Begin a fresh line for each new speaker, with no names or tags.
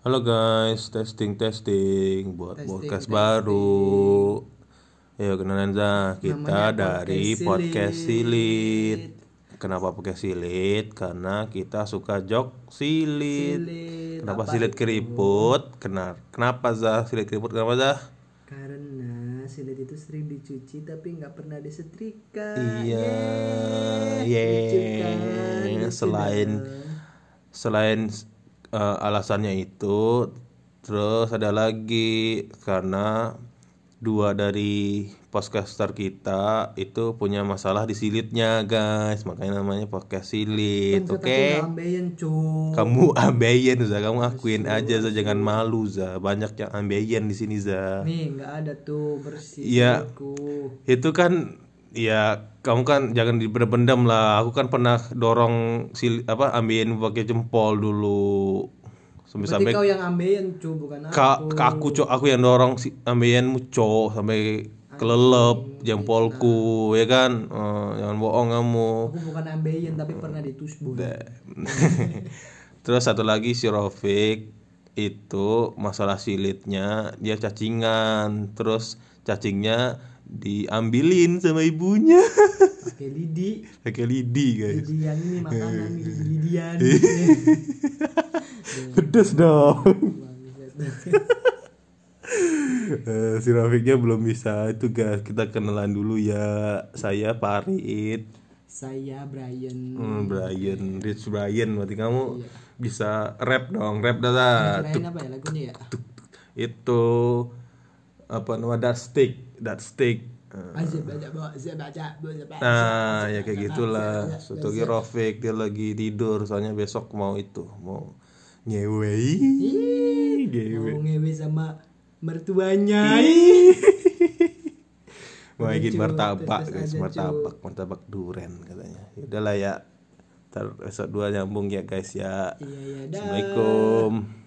Halo guys, testing testing buat
Testing,
podcast
testing.
baru. Ayo kenalan Za, kita
Namanya
dari
Podcast Silit.
silit. Kenapa podcast silit? Karena kita suka jok silit.
Silit,
Kenapa
apa
silit
itu?
keriput? Kenapa? Kenapa Za? Silit keriput kenapa Za?
Karena silit itu sering dicuci tapi nggak pernah disetrika.
Iya,
Yeay, lucu kan? Lucu
Selain selain eh, alasannya itu terus ada lagi karena dua dari podcaster kita itu punya masalah di silitnya guys makanya namanya podcast silit oke
ambeien, Cuk.
kamu ambeien Za kamu akuin aja Za jangan malu Za banyak yang ambeien di sini Za
Nih nggak ada tuh bersih.
Iya.
silitku.
itu kan ya kamu kan jangan dipendam lah. Aku kan pernah dorong sil apa ambeien pakai jempol dulu. Sampai
Berarti
sampai
kau yang ambeien, Cuk, bukan
Ka,
aku.
ke aku cok aku yang dorong si ambeien cok sampai kelelep jempolku ya kan? Eh, jangan bohong kamu.
Aku bukan ambeien tapi pernah ditusbur.
terus satu lagi si Rofik itu masalah silitnya dia cacingan. Terus cacingnya diambilin sama ibunya.
Pakai lidi.
pakai lidi guys.
Lidi yang ini makanan lidi lidian.
pedes dong. Eh, si Rafiknya belum bisa itu guys. Kita kenalan dulu ya. Saya Parit
Saya Brian.
hmm, Brian. Rich Brian berarti kamu bisa rap dong. Rap dah
Kirain apa ya lagunya ya?
itu apa nama that stick that stick.
Baca
nah ya kayak gitulah. suatu lagi Rofik dia lagi tidur soalnya besok mau itu mau ngewe.
Mau ngewe sama mertuanya.
mau bikin
Lucu,
martabak guys martabak martabak duren katanya. Ya udahlah ya ntar episode 2 nyambung ya guys ya.
Iya iya.
Assalamualaikum